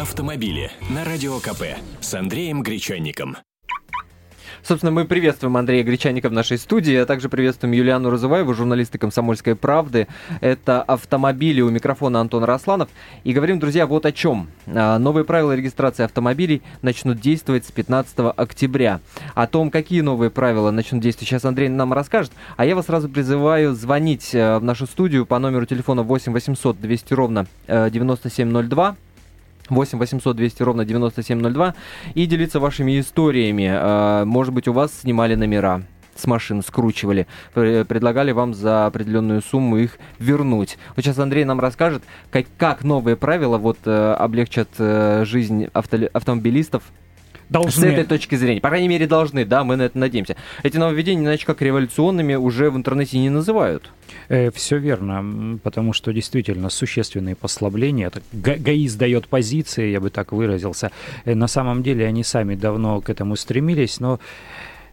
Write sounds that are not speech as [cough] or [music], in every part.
автомобили на Радио КП с Андреем Гречанником. Собственно, мы приветствуем Андрея Гречаника в нашей студии, а также приветствуем Юлиану Розуваеву, журналиста «Комсомольской правды». Это автомобили у микрофона Антон Росланов. И говорим, друзья, вот о чем. А, новые правила регистрации автомобилей начнут действовать с 15 октября. О том, какие новые правила начнут действовать, сейчас Андрей нам расскажет. А я вас сразу призываю звонить э, в нашу студию по номеру телефона 8 800 200 ровно 9702. 8 800 200 ровно 9702 и делиться вашими историями. А, может быть, у вас снимали номера с машин скручивали, предлагали вам за определенную сумму их вернуть. Вот сейчас Андрей нам расскажет, как, как новые правила вот, э, облегчат э, жизнь авто, автомобилистов должны. С этой точки зрения. По крайней мере, должны, да, мы на это надеемся. Эти нововведения, иначе как революционными, уже в интернете не называют. Э, все верно, потому что действительно существенные послабления. Это ГАИ сдает позиции, я бы так выразился. Э, на самом деле они сами давно к этому стремились, но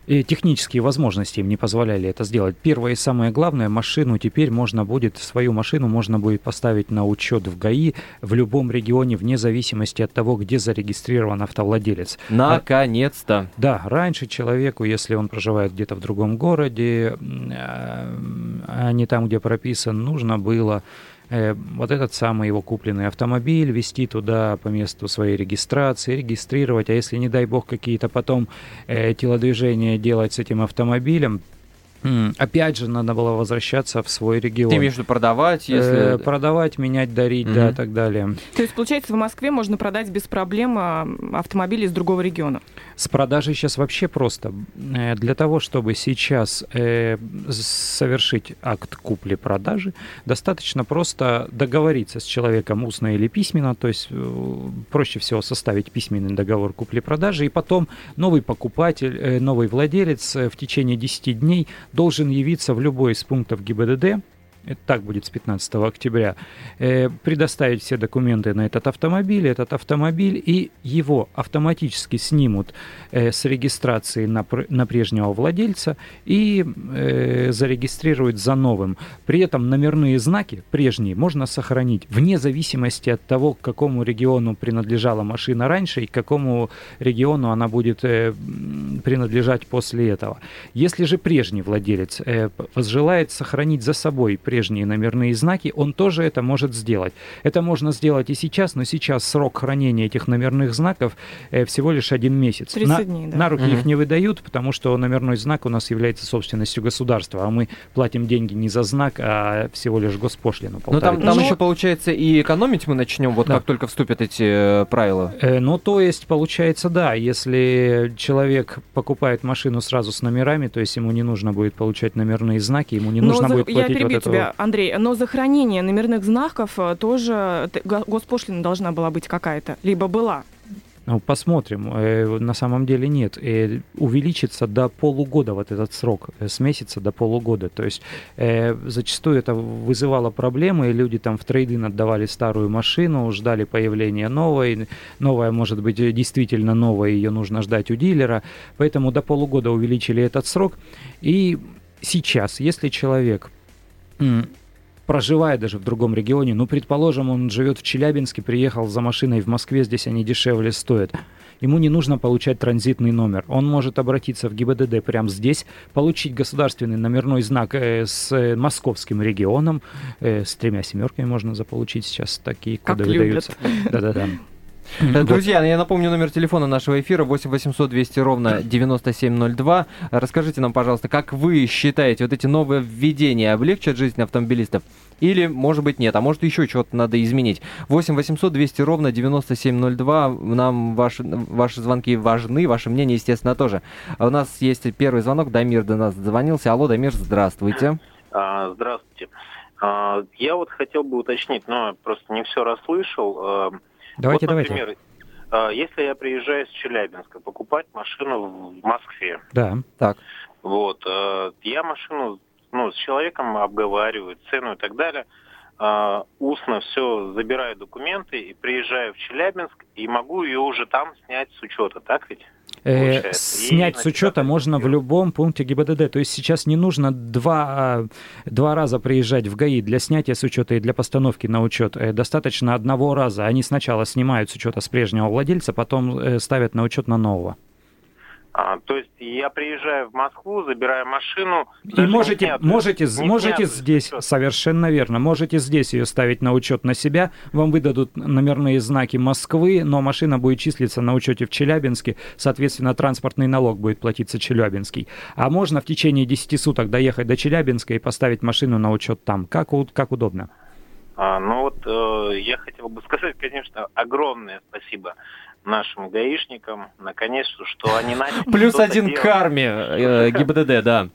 и технические возможности им не позволяли это сделать. Первое и самое главное, машину теперь можно будет, свою машину можно будет поставить на учет в ГАИ в любом регионе, вне зависимости от того, где зарегистрирован автовладелец. Наконец-то! Да, раньше человеку, если он проживает где-то в другом городе, а, а не там, где прописан, нужно было вот этот самый его купленный автомобиль, вести туда по месту своей регистрации, регистрировать, а если, не дай бог, какие-то потом э, телодвижения делать с этим автомобилем, Опять же, надо было возвращаться в свой регион. Ты имеешь в виду продавать, если... Э, продавать, менять, дарить, да, и так далее. То есть, получается, в Москве можно продать без проблем а, автомобили из другого региона? С продажей сейчас вообще просто. Э, для того, чтобы сейчас э, совершить акт купли-продажи, достаточно просто договориться с человеком устно или письменно, то есть проще всего составить письменный договор купли-продажи, и потом новый покупатель, э, новый владелец в течение 10 дней должен явиться в любой из пунктов ГИБДД, это так будет с 15 октября, э, предоставить все документы на этот автомобиль, этот автомобиль, и его автоматически снимут э, с регистрации на, на прежнего владельца и э, зарегистрируют за новым. При этом номерные знаки прежние можно сохранить вне зависимости от того, к какому региону принадлежала машина раньше и к какому региону она будет э, принадлежать после этого. Если же прежний владелец э, возжелает сохранить за собой прежние номерные знаки, он тоже это может сделать. Это можно сделать и сейчас, но сейчас срок хранения этих номерных знаков э, всего лишь один месяц. 30 на, дней, да. На руки mm-hmm. их не выдают, потому что номерной знак у нас является собственностью государства, а мы платим деньги не за знак, а всего лишь госпошлину. Ну там, там еще получается и экономить мы начнем, вот да. как только вступят эти э, правила. Э, ну то есть получается да, если человек покупает машину сразу с номерами, то есть ему не нужно будет получать номерные знаки, ему не но нужно за... будет платить я вот тебя, Андрей, но за хранение номерных знаков э, тоже госпошлина должна была быть какая-то, либо была. Ну, посмотрим. Э, на самом деле нет. Э, увеличится до полугода вот этот срок, с месяца до полугода. То есть зачастую это вызывало проблемы, и люди там в трейдинг отдавали старую машину, ждали появления новой. Новая может быть действительно новая, ее нужно ждать у дилера. Поэтому до полугода увеличили этот срок. И сейчас, если человек проживая даже в другом регионе, ну, предположим, он живет в Челябинске, приехал за машиной в Москве, здесь они дешевле стоят. Ему не нужно получать транзитный номер. Он может обратиться в ГИБДД прямо здесь, получить государственный номерной знак э, с московским регионом. Э, с тремя семерками можно заполучить сейчас такие коды как выдаются. Да-да-да. Друзья, я напомню номер телефона нашего эфира 8 800 200 ровно 9702. Расскажите нам, пожалуйста, как вы считаете, вот эти новые введения облегчат жизнь автомобилистов? Или, может быть, нет, а может еще что-то надо изменить. 8 800 200 ровно 9702. Нам ваши, ваши звонки важны, ваше мнение, естественно, тоже. У нас есть первый звонок. Дамир до нас звонился. Алло, Дамир, здравствуйте. А, здравствуйте. А, я вот хотел бы уточнить, но просто не все расслышал. Давайте, вот, например, давайте. А, если я приезжаю с Челябинска покупать машину в Москве. Да, так. Вот, а, я машину ну, с человеком обговариваю цену и так далее. А, устно все забираю документы и приезжаю в Челябинск и могу ее уже там снять с учета, так ведь? Э, снять с учета можно в любом пункте ГИБДД. То есть сейчас не нужно два, а, два раза приезжать в ГАИ для снятия с учета и для постановки на учет. Э, Достаточно одного раза. Они сначала снимают с учета с прежнего владельца, потом э, ставят на учет на нового. А, то есть я приезжаю в Москву, забираю машину. И можете, снятую- можете, не можете снятую здесь, с учета. совершенно верно, можете здесь ее ставить на учет на себя, вам выдадут номерные знаки Москвы, но машина будет числиться на учете в Челябинске, соответственно, транспортный налог будет платиться Челябинский. А можно в течение 10 суток доехать до Челябинска и поставить машину на учет там, как, как удобно. А, ну я хотел бы сказать, конечно, огромное спасибо нашим гаишникам, наконец-то, что они начали [laughs] Плюс один к делать. карме э, [laughs] ГИБДД, да.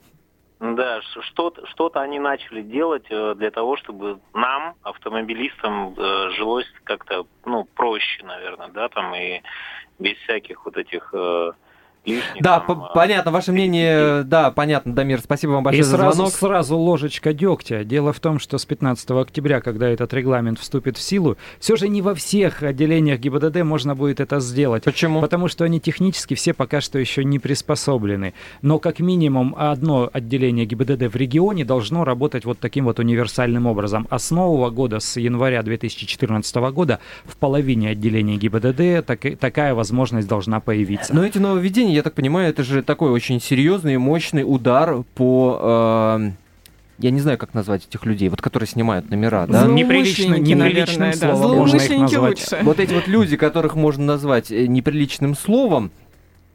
Да, что-то, что-то они начали делать э, для того, чтобы нам, автомобилистам, э, жилось как-то, ну, проще, наверное, да, там и без всяких вот этих э, лишних. Да, там, э, понятно, ваше мнение, да, понятно, Дамир, спасибо вам большое И за сразу, звонок. сразу ложечка дегтя. Дело в том, что с 15 октября, когда этот регламент вступит в силу, все же не во всех отделениях ГИБДД можно будет это сделать. Почему? Потому что они технически все пока что еще не приспособлены. Но как минимум одно отделение ГИБДД в регионе должно работать вот таким вот универсальным образом. А с нового года, с января 2014 года, в половине отделений ГИБДД так- такая возможность должна появиться. Но эти нововведения, я так понимаю, это же такой очень серьезный и мощный удар по... э, я не знаю, как назвать этих людей, вот которые снимают номера, да? Неприлично- неприличным наверное, да. словом можно их назвать. лучше. Вот эти вот люди, которых можно назвать э, неприличным словом,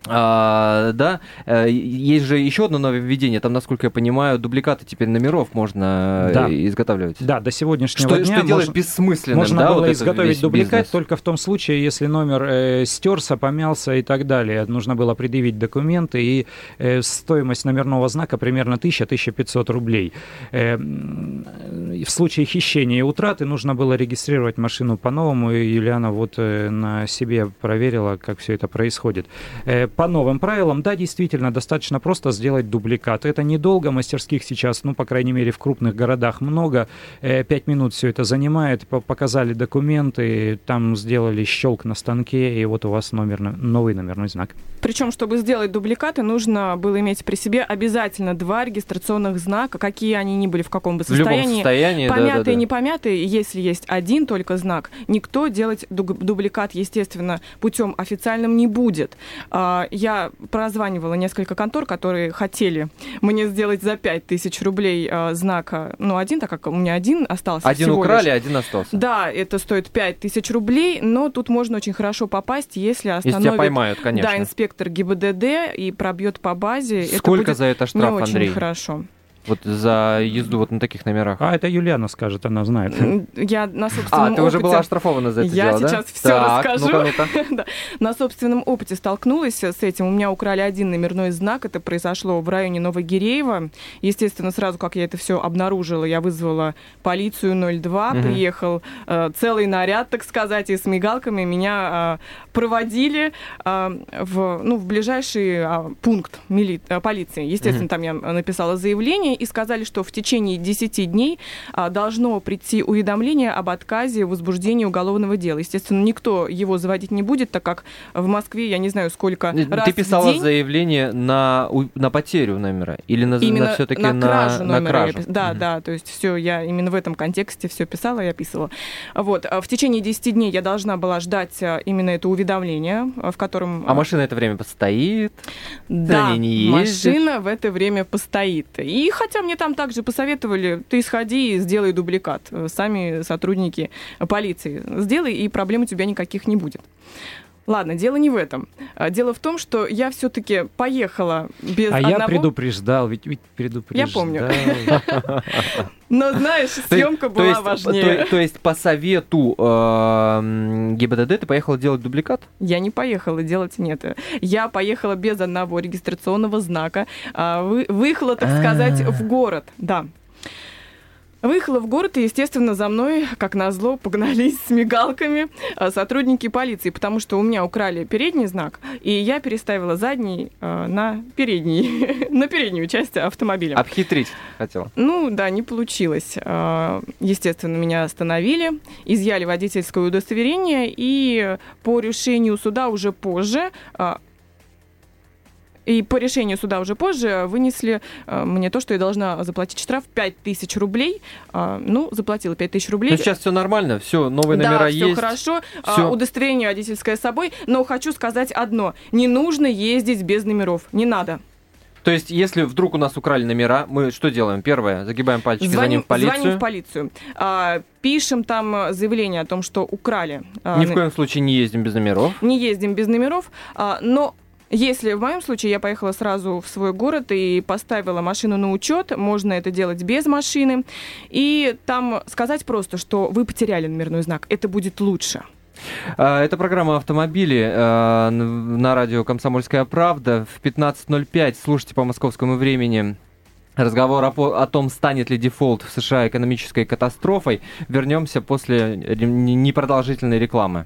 а, да, э, есть же еще одно нововведение, там, насколько я понимаю, дубликаты теперь номеров можно э, Да. изготавливать. Да, до сегодняшнего Что, дня что делает можно- бессмысленным, Можно да, было вот изготовить дубликат бизнес? только в том случае, если номер э, стерся, помялся и так далее. Нужно было предъявить документы, и э, стоимость номерного знака примерно 1000-1500 рублей. Э, в случае хищения и утраты нужно было регистрировать машину по-новому, и Юлиана вот э, на себе проверила, как все это происходит. Э, по новым правилам, да, действительно, достаточно просто сделать дубликат. Это недолго, мастерских сейчас, ну, по крайней мере, в крупных городах много. Э, Пять минут все это занимает, по- показали документы, там сделали щелк на станке, и вот у вас номер, новый номерной знак. Причем, чтобы сделать дубликаты, нужно было иметь при себе обязательно два регистрационных знака, какие они ни были, в каком бы В любом состоянии. состоянии, да, Помятые, да, да. не помятые, если есть один только знак, никто делать ду- дубликат, естественно, путем официальным не будет. Я прозванивала несколько контор, которые хотели мне сделать за 5000 рублей а, знака, ну, один, так как у меня один остался Один украли, лишь. один остался. Да, это стоит 5000 рублей, но тут можно очень хорошо попасть, если Если тебя остановит поймают, конечно. да, инспектор ГИБДД и пробьет по базе. это Сколько будет за это не штраф, очень Андрей? хорошо. Вот за езду вот на таких номерах. А это Юлиана скажет, она знает. Я на собственном А, ты уже опыте- была оштрафована за это Я дело, да? сейчас всё Так, расскажу. Ну-ка, ну-ка. [laughs] Да. На собственном опыте столкнулась с этим. У меня украли один номерной знак. Это произошло в районе Новогиреева. Естественно, сразу как я это все обнаружила, я вызвала полицию 02. Мгм. Приехал э, целый наряд, так сказать, и с мигалками меня э, проводили э, в, ну, в ближайший а, пункт мили- э, полиции. Естественно, Мгм. там я написала заявление и сказали, что в течение 10 дней а, должно прийти уведомление об отказе в возбуждении уголовного дела. Естественно, никто его заводить не будет, так как в Москве, я не знаю, сколько раз Ты в писала день заявление на, на потерю номера или на, именно все-таки на на, кражу на номера. я кражу? пис- Да, Мгм. да, то есть все, я именно в этом контексте все писала и описывала. Вот, а в течение 10 дней я должна была ждать а, именно это уведомление, в котором... А машина это время постоит? Да, не машина в это время постоит. И хотя мне там также посоветовали, ты сходи и сделай дубликат. Сами сотрудники полиции. Сделай, и проблем у тебя никаких не будет. Ладно, дело не в этом. А, Дело в том, что я все-таки поехала без А я одного... предупреждал, ведь, ведь предупреждал. помню. [laughs] Но знаешь, съемка была важнее. То, есть по совету э, м, ГИБДД ты поехала делать дубликат? Я не поехала делать нет. Я поехала без одного регистрационного знака. а, вы- Выехала, так сказать, А. в город. Да. Выехала в город, и, естественно, за мной, как назло, погнались с мигалками а, сотрудники полиции, потому что у меня украли передний знак, и я переставила задний а, на передний, [laughs] на переднюю часть автомобиля. Обхитрить хотела. Ну да, не получилось. А, Естественно, меня остановили, изъяли водительское удостоверение, и по решению суда уже позже и по решению суда уже позже вынесли э, мне то, что я должна заплатить штраф 5000 рублей. А, ну, заплатила 5000 рублей. Но сейчас все нормально, все, новые номера да, есть. все хорошо, а, Всё. удостоверение водительское с собой, но хочу сказать одно. Не нужно ездить без номеров, не надо. То есть, если вдруг у нас украли номера, мы что делаем? Первое, загибаем пальчики, звоним, Звоним, в полицию. звоним в полицию. А, пишем там заявление о том, что украли. а, Ни в на- коем случае не ездим без номеров. не ездим без номеров, а, но если в моем случае я поехала сразу в свой город и поставила машину на учет, можно это делать без машины, и там сказать просто, что вы потеряли номерной знак, это будет лучше. А, Это программа «Автомобили» а, на радио «Комсомольская правда». В 15.05 слушайте по московскому времени разговор о, о том, станет ли дефолт в США экономической катастрофой. Вернемся после непродолжительной рекламы.